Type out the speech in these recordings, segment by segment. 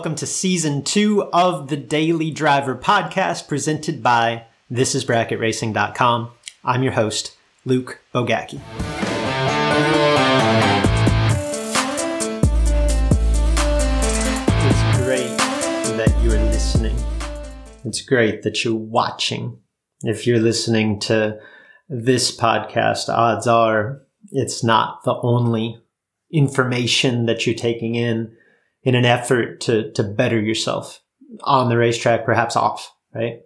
welcome to season two of the Daily Driver podcast presented by thisisbracketracing.com. I'm your host, Luke Bogacki. It's great that you're listening. It's great that you're watching. If you're listening to this podcast, odds are it's not the only information that you're taking in in an effort to, to better yourself on the racetrack, perhaps off, right?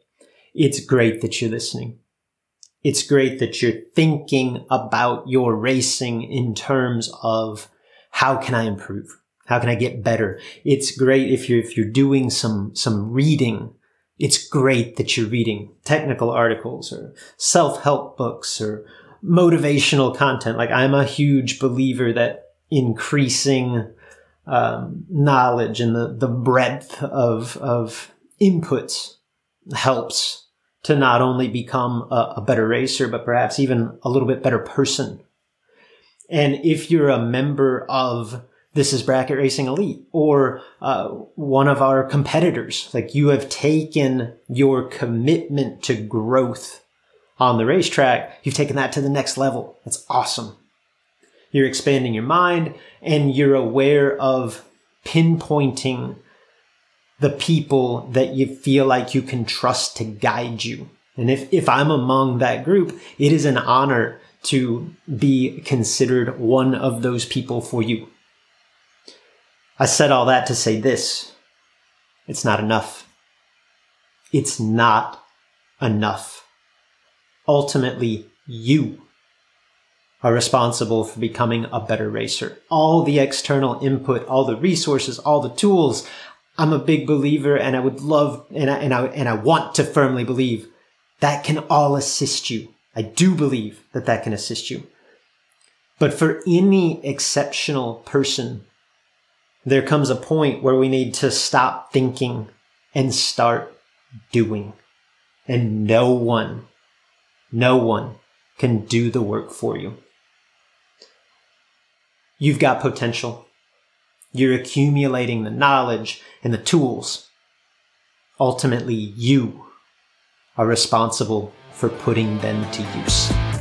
It's great that you're listening. It's great that you're thinking about your racing in terms of how can I improve? How can I get better? It's great if you're, if you're doing some, some reading. It's great that you're reading technical articles or self-help books or motivational content. Like I'm a huge believer that increasing um, knowledge and the, the breadth of, of inputs helps to not only become a, a, better racer, but perhaps even a little bit better person. And if you're a member of this is bracket racing elite or uh, one of our competitors, like you have taken your commitment to growth on the racetrack, you've taken that to the next level. That's awesome. You're expanding your mind and you're aware of pinpointing the people that you feel like you can trust to guide you. And if, if I'm among that group, it is an honor to be considered one of those people for you. I said all that to say this. It's not enough. It's not enough. Ultimately, you are responsible for becoming a better racer. All the external input, all the resources, all the tools. I'm a big believer and I would love and I, and I, and I want to firmly believe that can all assist you. I do believe that that can assist you. But for any exceptional person, there comes a point where we need to stop thinking and start doing. And no one, no one can do the work for you. You've got potential. You're accumulating the knowledge and the tools. Ultimately, you are responsible for putting them to use.